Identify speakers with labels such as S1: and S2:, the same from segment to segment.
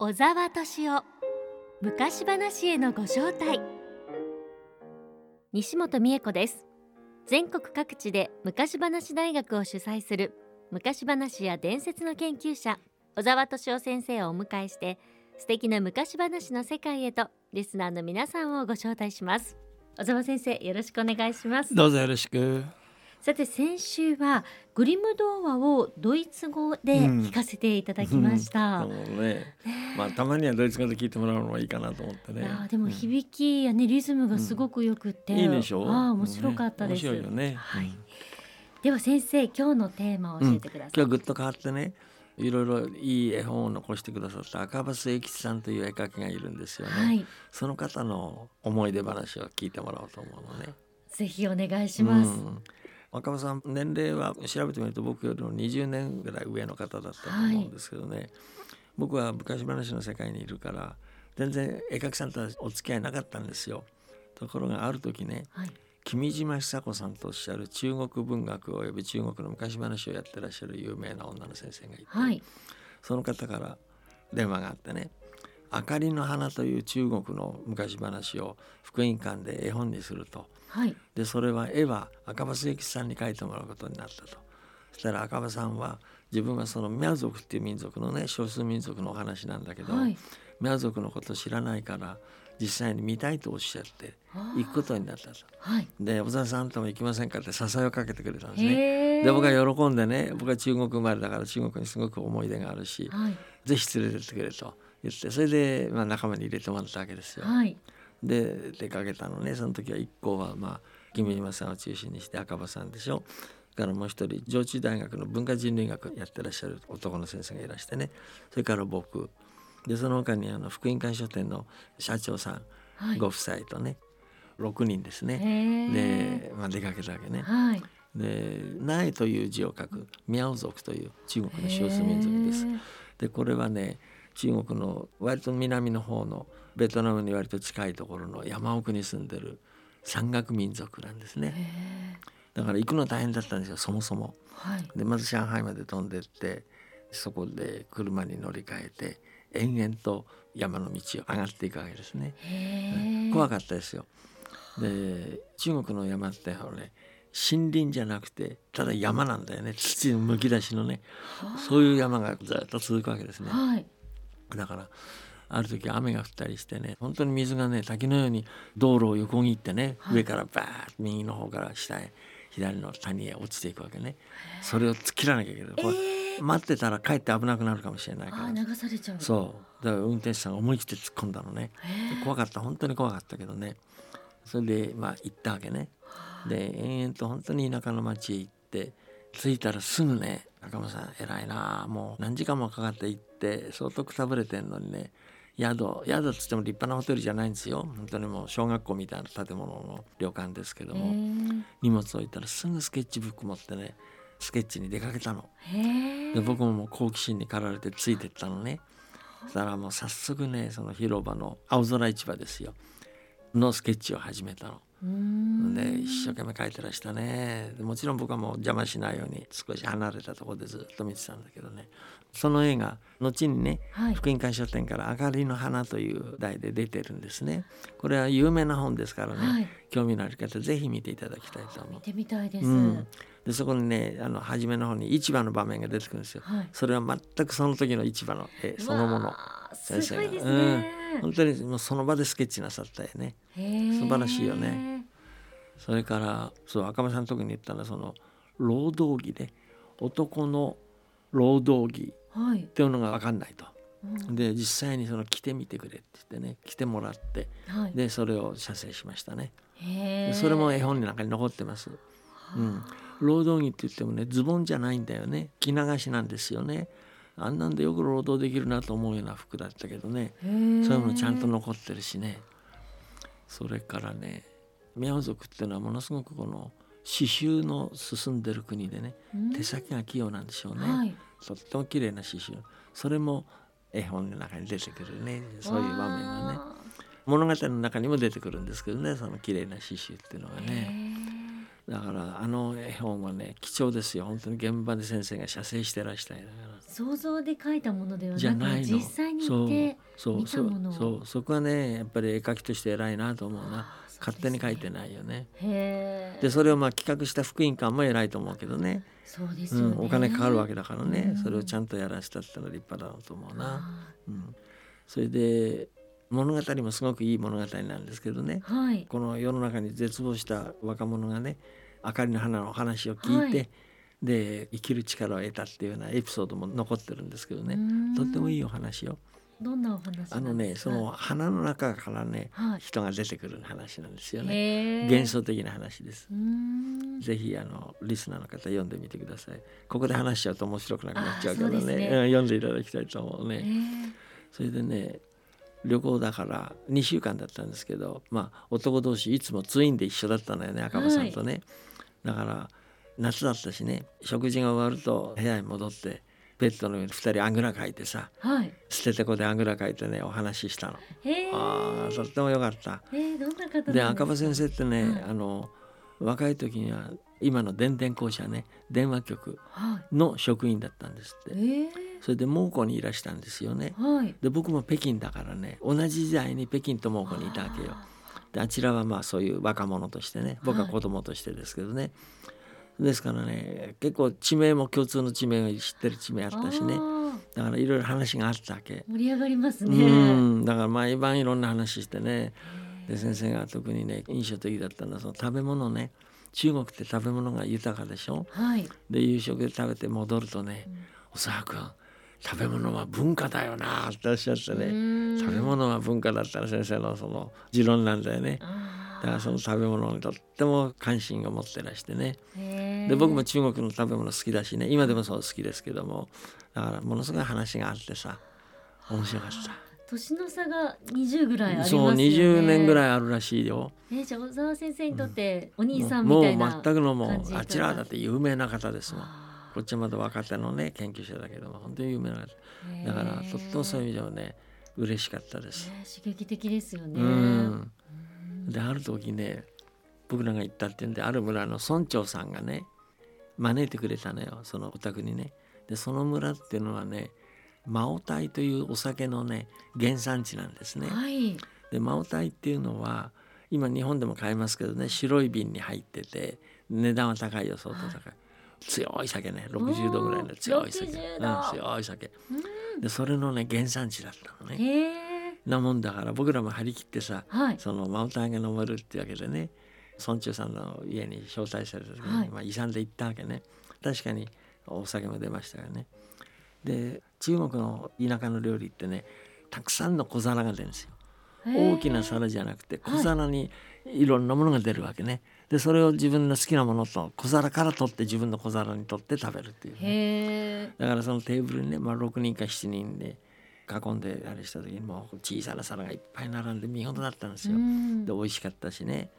S1: 小沢敏夫昔話へのご招待。西本美恵子です。全国各地で昔話大学を主催する昔話や伝説の研究者小沢敏夫先生をお迎えして素敵な昔話の世界へとリスナーの皆さんをご招待します。小沢先生よろしくお願いします。
S2: どうぞよろしく。
S1: さて先週はグリム童話をドイツ語で聞かせていただきました。
S2: うんね、まあたまにはドイツ語で聞いてもらうのもいいかなと思ってね。
S1: いやでも響きやねリズムがすごくよくて、
S2: いいでしょう。
S1: ああ面白かったです。
S2: ね面白いよね。
S1: はい
S2: うん
S1: では先生今日のテーマを教えてください。
S2: 今日はぐっと変わってね。いろいろいい絵本を残してくださった赤羽末吉さんという絵描きがいるんですよね。
S1: はい、
S2: その方の思い出話を聞いてもらおうと思うのね。
S1: ぜひお願いします。
S2: うん赤羽さん年齢は調べてみると僕よりも20年ぐらい上の方だったと思うんですけどね、僕は昔話の世界にいるから全然絵描きさんとはお付き合いなかったんですよ。ところがある時ね
S1: はい、
S2: 君島久子さんとおっしゃる中国文学および中国の昔話をやってらっしゃる有名な女の先生がいて、
S1: はい、
S2: その方から電話があってね「明かりの花」という中国の昔話を福音館で絵本にすると。
S1: はい、
S2: でそれは絵は赤羽末吉さんに描いてもらうことになったと。そしたら赤羽さんは自分はそのミャ族っていう民族のね少数民族のお話なんだけど、
S1: はい、
S2: ミャ族のこと知らないから実際に見たいとおっしゃって行くことになったと。
S1: はい、
S2: で小沢さんとも行きませんかって誘いをかけてくれたんですね。で僕は喜んでね僕は中国生まれだから中国にすごく思い出があるし、
S1: はい、
S2: ぜひ連れてってくれと言ってそれで、まあ、仲間に入れてもらったわけですよ。
S1: はい、
S2: で出かけたのね。その時は一行はまあ君島さんを中心にして赤羽さんでしょ。それからもう一人上智大学の文化人類学やってらっしゃる男の先生がいらしてね。それから僕。でその他にあの福音館書店の社長さん。
S1: はい、
S2: ご夫妻とね。6人ですね。で、まあ、出かけたわけね。
S1: はい、
S2: で「苗」という字を書くミャオ族という中国の少数民族です。でこれはね中国の割と南の方のベトナムに割と近いところの山奥に住んでる山岳民族なんですね。だから行くの大変だったんですよそもそも。
S1: はい、
S2: でまず上海まで飛んでってそこで車に乗り換えて延々と山の道を上がっていくわけですね。怖かったですよ。で中国の山ってほらね森林じゃなくてただ山なんだよね土のむき出しのねそういう山がずっと続くわけですね。
S1: はい、
S2: だからある時雨が降ったりしてね本当に水がね滝のように道路を横切ってね、
S1: はい。
S2: 上からバーッと右の方から下へ左の谷へ落ちていくわけね。それを突っ切らなきゃいけない、
S1: ええ。
S2: 待ってたら帰って危なくなるかもしれないから。
S1: 流されちゃう。
S2: そう。だから運転手さんが思い切って突っ込んだのね。
S1: へえ。
S2: 怖かった。本当に怖かったけどね。それでまあ行ったわけね。で延々と本当に田舎の町へ行って着いたらすぐね赤間さん偉いなもう何時間もかかって行って相当くたぶれてんのにね宿宿っつっても立派なホテルじゃないんですよ。本当にもう小学校みたいな建物の旅館ですけども、荷物置いたらすぐスケッチブック持ってねスケッチに出かけたの。で僕ももう好奇心に駆られてついてったのね。そしたらもう早速ねその広場の青空市場ですよ。のスケッチを始めたの。で一生懸命描いてらしたねでもちろん僕はもう邪魔しないように少し離れたところでずっと見てたんだけどねその絵が後にね
S1: はい。
S2: 福音館書店から「明かりの花」という題で出てるんですねこれは有名な本ですからね、
S1: はい。
S2: 興味のある方ぜひ見ていただきたいと思う。
S1: 見てみたいです。
S2: うん、でそこにねあの初めの方に市場の場面が出てくるんですよ。
S1: はい。
S2: それは全くその時の市場の絵そのもの先生が
S1: ごいですね。
S2: 本当にもうその場でスケッチなさった絵ね素晴らしいよね。それからそう赤間さんの時に言ったのはその労働着で男の労働着
S1: はい
S2: っ。ていうのが分かんないと。
S1: うん
S2: で実際にその着てみてくれって言ってね着てもらって
S1: はい。
S2: でそれを写生しましたね。それも絵本の中に残ってます。うん、労働着って言ってもねズボンじゃないんだよね。着流しなんですよね。あんなんでよく労働できるなと思うような服だったけどね。そういうのちゃんと残ってるしね。それからね宮族っていうのはものすごくこの刺繍の進んでる国でね
S1: うん。
S2: 手先が器用なんでしょうね、
S1: はい。
S2: とっても綺麗な刺繍。それも絵本の中に出てくるね。そういう場面がね。物語の中にも出てくるんですけどねその綺麗な刺繍っていうのが。ね。
S1: へ
S2: だからあの絵本はね貴重ですよ。本当に現場で先生が写生してらしたいだから。
S1: 想像で描いたものでは
S2: じゃ
S1: なく
S2: ないの。
S1: 実際に行って
S2: そう。
S1: 見たものを。
S2: そう。そう。そこはねやっぱり絵描きとして偉いなと思うな。勝手に描いてないよね。でそれをまあ企画した福音館も偉いと思うけどね。
S1: そうですよね、
S2: うん、お金かかるわけだからね、
S1: うん
S2: それをちゃんとやらせたってのは立派だろうと思うな、
S1: あ
S2: うん、それで物語もすごくいい物語なんですけどね。
S1: ーはい。
S2: この世の中に絶望した若者がね明かりの花の話を聞いて、
S1: はい。
S2: で生きる力を得たっていうようなエピソードも残ってるんですけどね。
S1: うん。
S2: とってもいいお話よ。
S1: どんなお話
S2: あのねその花の中からね
S1: はい。
S2: 人が出てくる話なんですよね。幻想的な話です。ぜひあのリスナーの方読んでみてください。ここで話しちゃうと面白くなくなっちゃうけどね。
S1: ね。
S2: うん読んでいただきたいと思う
S1: へ
S2: ね。
S1: え
S2: それでね旅行だから2週間だったんですけどまあ男同士いつもツインで一緒だったのよね赤羽さんとね、だから夏だったしね食事が終わると部屋に戻ってベッドの上に2人あぐらかいてさ
S1: はい。
S2: 捨ててこであぐらかいてねお話ししたの。あーとってもよかった。
S1: で
S2: 赤羽先生ってね、
S1: はい。
S2: あの若い時には今の電電公社ね電話局
S1: は
S2: の職員だったんですってそれで蒙古にいらしたんですよね。
S1: はい。
S2: で僕も北京だからね同じ時代に北京と蒙古にいたわけよ。であちらはまあそういう若者としてね僕は子供としてですけどね、ですからね結構地名も共通の地名を知ってる地名あったしね。だからいろいろ話があったわけ。
S1: 盛り上がります
S2: う
S1: ね
S2: ん。だから毎晩いろんな話してね。で先生が特にね印象的だったのはその食べ物ね。中国って食べ物が豊かでしょ。
S1: はい。
S2: で夕食で食べて戻るとね
S1: うん「
S2: おそらく食べ物は文化だよな」っておっしゃってね。食べ物は文化だったら先生のその持論なんだよね。だからその食べ物にとっても関心を持ってらしてね。で僕も中国の食べ物好きだしね。今でもそう好きですけども。だからものすごい話があってさ。面白かった。
S1: 年の差が20ぐらいありますよね。
S2: そう20年ぐ
S1: い
S2: らいあるらしいよ。
S1: えじゃあ小沢先生にとってお兄さん
S2: もう
S1: みたいな
S2: 全くのもうあちらはだって有名な方ですもん。
S1: あ
S2: こっちはまだ若手のね研究者だけども本当に有名なだからとってもそういう意味ではね嬉しかったです。
S1: ね刺激的ですよね。
S2: うん。
S1: うん。
S2: である時ね僕らが行ったっていうんである村の村長さんがね招いてくれたのよそのお宅にね。でその村っていうのはねマオタイというお酒のね原産地なんですね。
S1: はい。
S2: でマオタイっていうのは今日本でも買えますけどね白い瓶に入ってて値段は高いよ相当高い、強い酒ね。60度ぐらいの強い酒、うん、
S1: 60度
S2: 強い酒。
S1: うん。
S2: でそれのね原産地だったのね。なもんだから僕らも張り切ってさ
S1: はい。
S2: そのマウンタイが飲めるってわけでね村長さんの家に招待された時に、
S1: はい。
S2: まあ、遺産で行ったわけね。確かにお酒も出ましたよね。で中国の田舎の料理ってねたくさんの小皿が出るんですよ。大きな皿じゃなくて小皿にいろんなものが出るわけね。でそれを自分の好きなものと小皿から取って自分の小皿に取って食べるっていうね、だからそのテーブルにね、まあ、6人か7人で囲んであれした時にもう小さな皿がいっぱい並んで見事だったんですよ。
S1: うん。
S2: で美味しかったしね。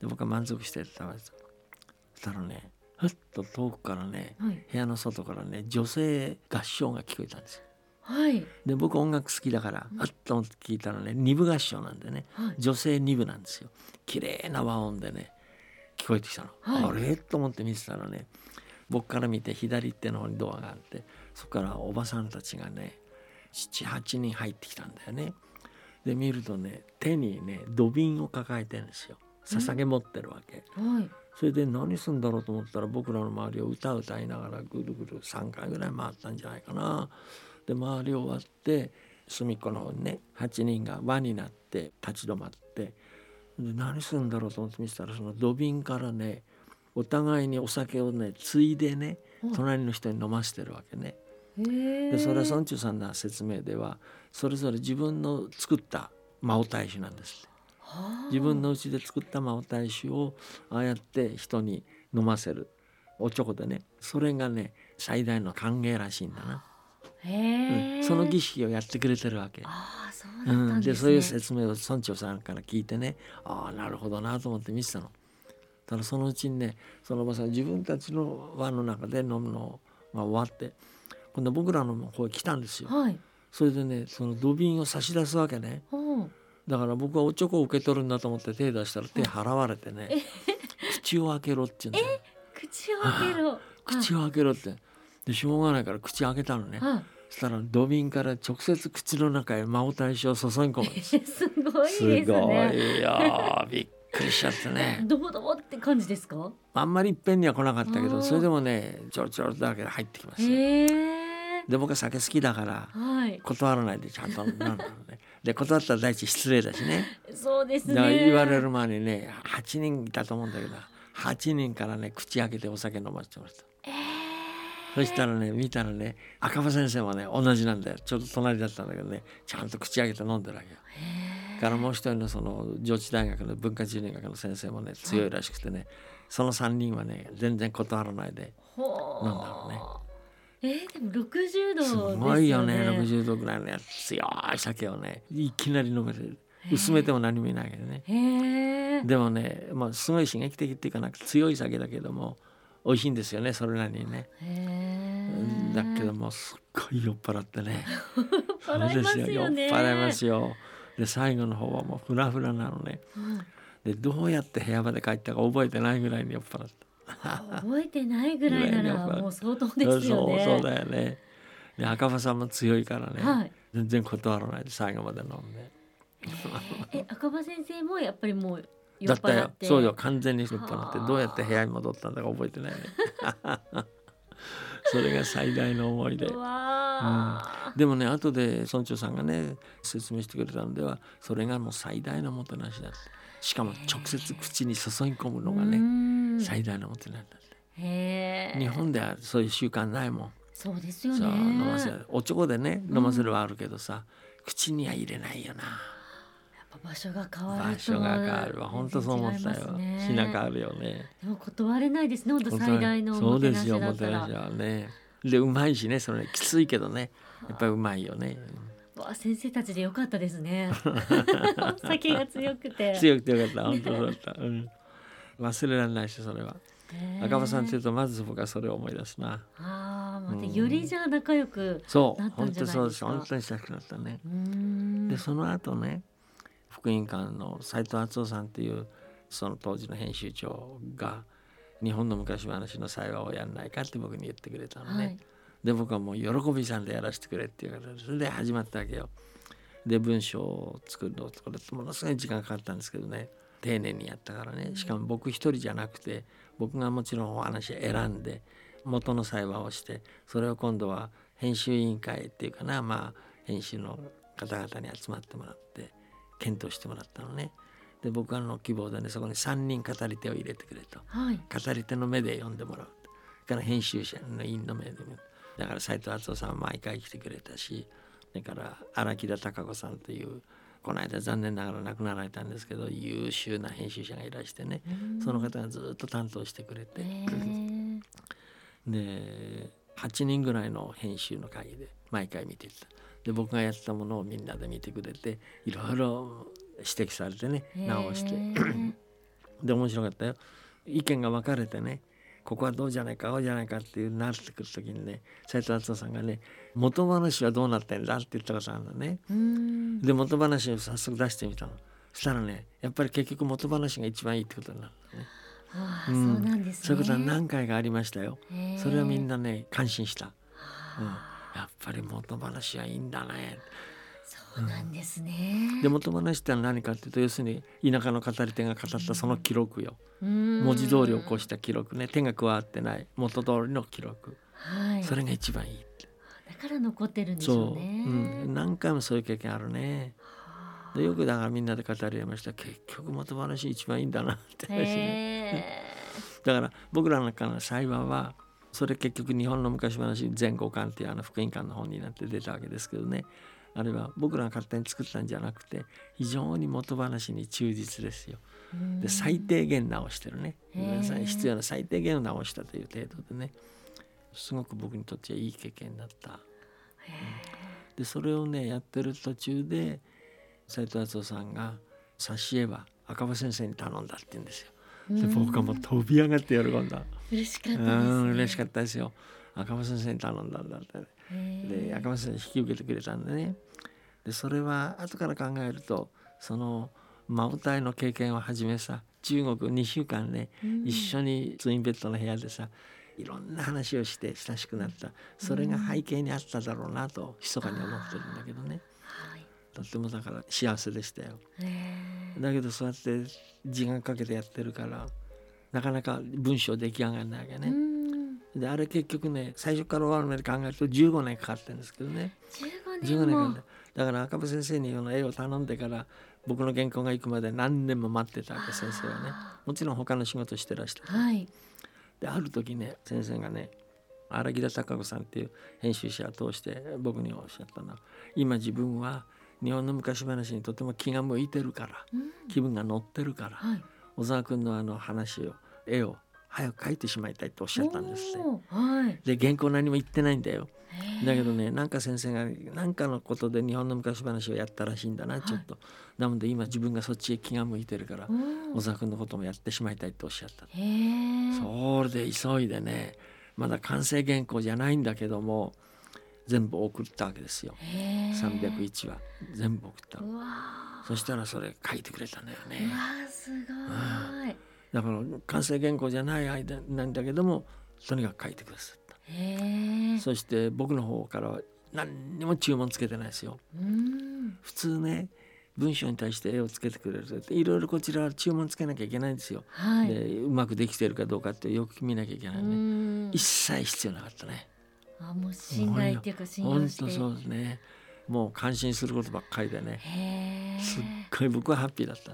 S2: で僕は満足して食べてた。そしたらねふっと遠くからね
S1: はい。
S2: 部屋の外からね女性合唱が聞こえたんですよ。
S1: はい。
S2: で僕音楽好きだからふっと思って聞いたらね二部合唱なんでね。
S1: はい。
S2: 女性2部なんですよ。綺麗な和音でね聞こえてきたの、
S1: はい。
S2: あれ？と思って見てたらね僕から見て左手の方にドアがあってそこからおばさんたちがね78人入ってきたんだよね。で見るとね手にね土瓶を抱えてるんですよ。捧げ持ってるわけ、
S1: はい。
S2: それで何すんだろうと思ったら僕らの周りを歌歌いながらぐるぐる3回ぐらい回ったんじゃないかな。で周り終わって隅っこの方にね8人が輪になって立ち止まってで何するんだろうと思って見てたらその土瓶からねお互いにお酒をねついでね
S1: はい
S2: 隣の人に飲ませてるわけね。でそれは村長さんの説明ではそれぞれ自分の作った魔王大酒なんです。自分の家で作った魔王大酒をああやって人に飲ませる。おちょこでねそれがね最大の歓迎らしいんだな、うん。その儀式をやってくれてるわけ。
S1: ああそうだった
S2: うん。ん、
S1: で
S2: そういう説明を村長さんから聞いてね。ああなるほどなと思って見てたの。ただそのうちにねそのおばさん自分たちの輪の中で飲むのが終わって今度僕らの方へ来たんですよ。
S1: はい。
S2: それでねその土瓶を差し出すわけね。だから僕はおちょこを受け取るんだと思って手出したら手払われてね口を開けろって言うんだよ。
S1: 口を開けろ。
S2: 口を開けろって。でしょうがないから口開けたのね。
S1: はい。
S2: そしたら土瓶から直接口の中へ真央大将を注ぎ込むす。
S1: すごいです
S2: すご
S1: ね
S2: いよ。びっくりしちゃってね。
S1: ドボドボって感じですか？
S2: あんまりいっぺんには来なかったけどそれでもねちょろちょろだけで入ってきますで僕は酒好きだから
S1: はい。
S2: 断らないでちゃんと飲んだのね。で断ったら第一失礼だしね。
S1: そうですね。
S2: 言われる前にね8人いたと思うんだけど8人からね口開けてお酒飲ませてました。
S1: え
S2: そしたらね見たらね赤羽先生もね同じなんだよ。ちょっと隣だったんだけどねちゃんと口開けて飲んでるわけよ。
S1: ー。
S2: からもう一人のその上智大学の文化人類学の先生もね強いらしくてねその3人はね全然断らないで
S1: ほ
S2: なんだろうね。
S1: えー、でも60度です
S2: ごいよね60度ぐらいのやつ。強い酒をねいきなり飲める。薄めても何もいないけどね。でもね、まあ、すごい刺激的っていうかなんか強い酒だけども美味しいんですよねそれなりにね。だけどもすっごい酔っ払ってね。そうです酔っ払いますよ。で最後の方はもうフラフラなのね。
S1: はい
S2: でどうやって部屋まで帰ったか覚えてないぐらいに酔っ払った。
S1: 覚えてないぐらいならもう相当ですよね。
S2: そうだよね。で赤羽さんも強いからね、
S1: はい。
S2: 全然断らないで最後まで飲んで。
S1: え赤羽先生もやっぱりもう酔
S2: だったよ。そうよ完全に酔っ払って。
S1: はあ。
S2: どうやって部屋に戻ったんだか覚えてないね それが最大の思い出。
S1: うわー。
S2: でもね後で村長さんがね説明してくれたのではそれがもう最大のもてなしだって。しかも直接口に注ぎ込むのが
S1: う
S2: ね
S1: ん
S2: 最大のもてなしだって。日本ではそういう習慣ないもん。
S1: そうですよ
S2: そう
S1: ね。
S2: 飲ませる。おちょこでね飲ませるはあるけどさ、口には入れないよな
S1: 場所が変わると
S2: 場所が変わるわ。本当そう思ったよ。
S1: ね。
S2: 品変わるよね。
S1: でも断れないですね。本当最大のお
S2: そうですよ。もてな。しはね。でうまいしね。それきついけどね。やっぱりうまいよね。
S1: わあ先生たちでよかったですね。酒が強くて。
S2: 強くてよかった。本当そうだった、うん、忘れられないしそれは。赤羽さんっていうとまず僕はそれを思い出すな。
S1: ああ、また
S2: うん。
S1: よりじゃあ仲良く。
S2: そう
S1: なったん
S2: 本
S1: じゃないでか。
S2: 当そうです。す本当に親しくなったね。でその後ね福音館の斉藤敦夫さんっていうその当時の編集長が日本の昔話の会話をやんないかって僕に言ってくれたのね、
S1: はい。
S2: で僕はもう喜びさんでやらせてくれっていうからそれで始まったわけよ。で文章を作るのこれものすごい時間かかったんですけどね丁寧にやったからねしかも僕一人じゃなくて僕がもちろんお話選んで元の裁話をしてそれを今度は編集委員会っていうかなまあ編集の方々に集まってもらって検討してもらったのね。で僕はの希望でねそこに3人語り手を入れてくれと。
S1: はい。
S2: 語り手の目で読んでもらうから編集者の員の目で見るだから斉藤敦夫さんは毎回来てくれたしそれから荒木田孝子さんというこの間残念ながら亡くなられたんですけど優秀な編集者がいらしてねその方がずっと担当してくれてで8人ぐらいの編集の会議で毎回見ていったで僕がやったものをみんなで見てくれていろいろ指摘されてね直して で面白かったよ意見が分かれてねここはどうじゃないかああじゃないかっていうなってくる時にね斉藤敦夫さんがね「元話はどうなってんだ?」って言ったことあるのね。で元話を早速出してみたの。そしたらねやっぱり結局元話が一番いいってことになるのね。
S1: ああ、
S2: うん
S1: そうなんですね。
S2: そういうことは何回かありましたよ。それはみんなね感心した。うん、
S1: あ
S2: やっぱり元話はいいんだね。
S1: そうなんですね。
S2: で元話って何かっていうと要するに田舎の語り手が語ったその記録よ。文
S1: 文
S2: 字通り起こした記録ね手が加わってない元通りの記録。
S1: はい。
S2: それが一番いい。
S1: だから残ってるんでしょうね。
S2: うん、何回もそういう経験あるね。でよくだからみんなで語り合いました結局元話一番いいんだなって話ね
S1: へ
S2: だから僕らの中の幸話はそれ結局日本の昔話全五巻っていうあの福音館の本になって出たわけですけどね。あれは僕らが勝手に作ったんじゃなくて非常に元話に忠実ですよ。
S1: ー
S2: で最低限直してるね。必要な最低限を直したという程度でね。すごく僕にとってはいい経験だった。でそれをねやってる途中で斉藤敦夫さんが挿絵は赤羽先生に頼んだって言うんですよ。僕はもう飛び上がって喜んだ。
S1: 嬉しかっ
S2: う
S1: たです、ね。
S2: ん嬉しかったですよ。赤羽先生に頼んだんだって。
S1: へー
S2: で赤羽先生引き受けてくれたんでね。でそれは後から考えるとその真歌の経験をはじめさ中国2週間ね、
S1: うん
S2: 一緒にツインベッドの部屋でさいろんな話をして親しくなったそれが背景にあっただろうなと密かに思ってるんだけどね
S1: はい
S2: とってもだから幸せでしたよ。だけどそうやって時間かけてやってるからなかなか文章出来上がらないわけ
S1: う
S2: ね、
S1: ん。
S2: であれ結局ね最初から終わるまで考えると15年かかってるんですけどね。
S1: 15
S2: 15
S1: 年
S2: かだから赤羽先生にこの絵を頼んでから僕の原稿が行くまで何年も待ってたわけ先生はねもちろん他の仕事してらした
S1: はい。
S2: である時ね先生がね荒木田孝子さんっていう編集者を通して僕におっしゃったの。は今自分は日本の昔話にとても気が向いてるから
S1: うん。
S2: 気分が乗ってるから
S1: はい。
S2: 小沢君のあの話を絵を早く描いてしまいたいとおっしゃったんですって。
S1: はい。
S2: で原稿何も言ってないんだよ。だけどねなんか先生が何かのことで日本の昔話をやったらしいんだなちょっと、なので今自分がそっちへ気が向いてるから小沢君のこともやってしまいたいとおっしゃった。それで急いでねまだ完成原稿じゃないんだけども全部送ったわけですよ。
S1: へー。
S2: 301話全部送ったそしたらそれ書いてくれたんだよ
S1: う
S2: ね
S1: すごい。
S2: だから完成原稿じゃない間なんだけどもとにかく書いてくださった。そして僕の方からは何にも注文つけてないですよ。
S1: うん。
S2: 普通ね文章に対して絵をつけてくれるといろいろこちらは注文つけなきゃいけないんですよ、
S1: はい。
S2: でうまくできてるかどうかってよく見なきゃいけな
S1: う
S2: いね、
S1: ん。
S2: 一切必要なかったね
S1: あもう信頼っていうか信して。
S2: 当そうですね。もう感心することばっかりでね。すっごい僕はハッピーだった。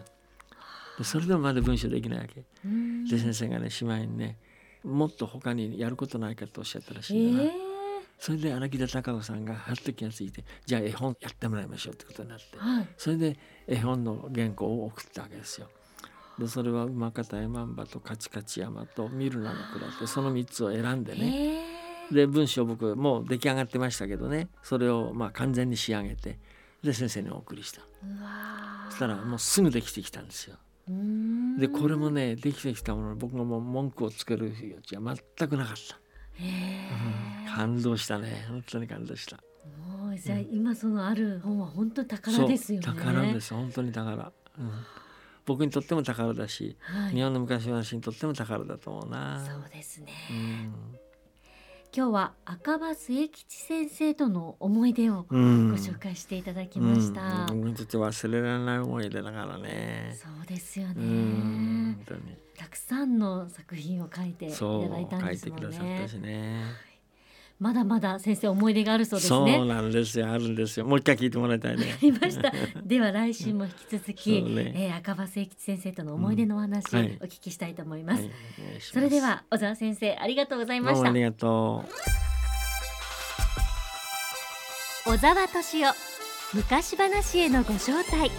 S2: でそれでもまだ文章できないわけ。
S1: うん。
S2: で先生がねしまいにねもっと他にやることないかとおっしゃったらし
S1: え
S2: いんだな、
S1: え。
S2: それで荒木田孝子さんがはっと気がついてじゃあ絵本やってもらいましょうってことになって。
S1: はい。
S2: それで絵本の原稿を送ったわけですよ。でそれは馬方山んばとカチカチ山とミルナの蔵ってその3つを選んでねで文章僕もう出来上がってましたけどね。それをまあ完全に仕上げてで先生にお送りした。そしたらもうすぐできてきたんですよ。でこれもねできてきたものに僕がもう文句をつける余地は全くなかった。感動したね。本当に感動した。
S1: もうじゃあ今そのある本は本当に宝ですよね。
S2: 宝です。本当に宝、うん、僕にとっても宝だし、
S1: はい。
S2: 日本の昔話にとっても宝だと思うな。
S1: そうですね。
S2: うん
S1: 今日は赤羽末吉先生との思い出をご
S2: うん。
S1: 紹介していただきました、
S2: うん、僕にとって忘れられない思い出だからね。
S1: そうですよね、
S2: うん。本当に。
S1: たくさんの作品を書いていただいたんですもんねまだまだ先生思い出があるそうです
S2: そう
S1: ね
S2: なんですよ。あるんですよ。もう一回聞いてもらいたいね。
S1: ありました。では来週も引き続き、
S2: ね。
S1: えー赤羽末吉先生との思い出のお話、お聞きしたいと思います、
S2: はい。お願い
S1: それでは小沢先生ありがとうございました。
S2: ありがとう。
S1: 小沢敏夫昔話へのご招待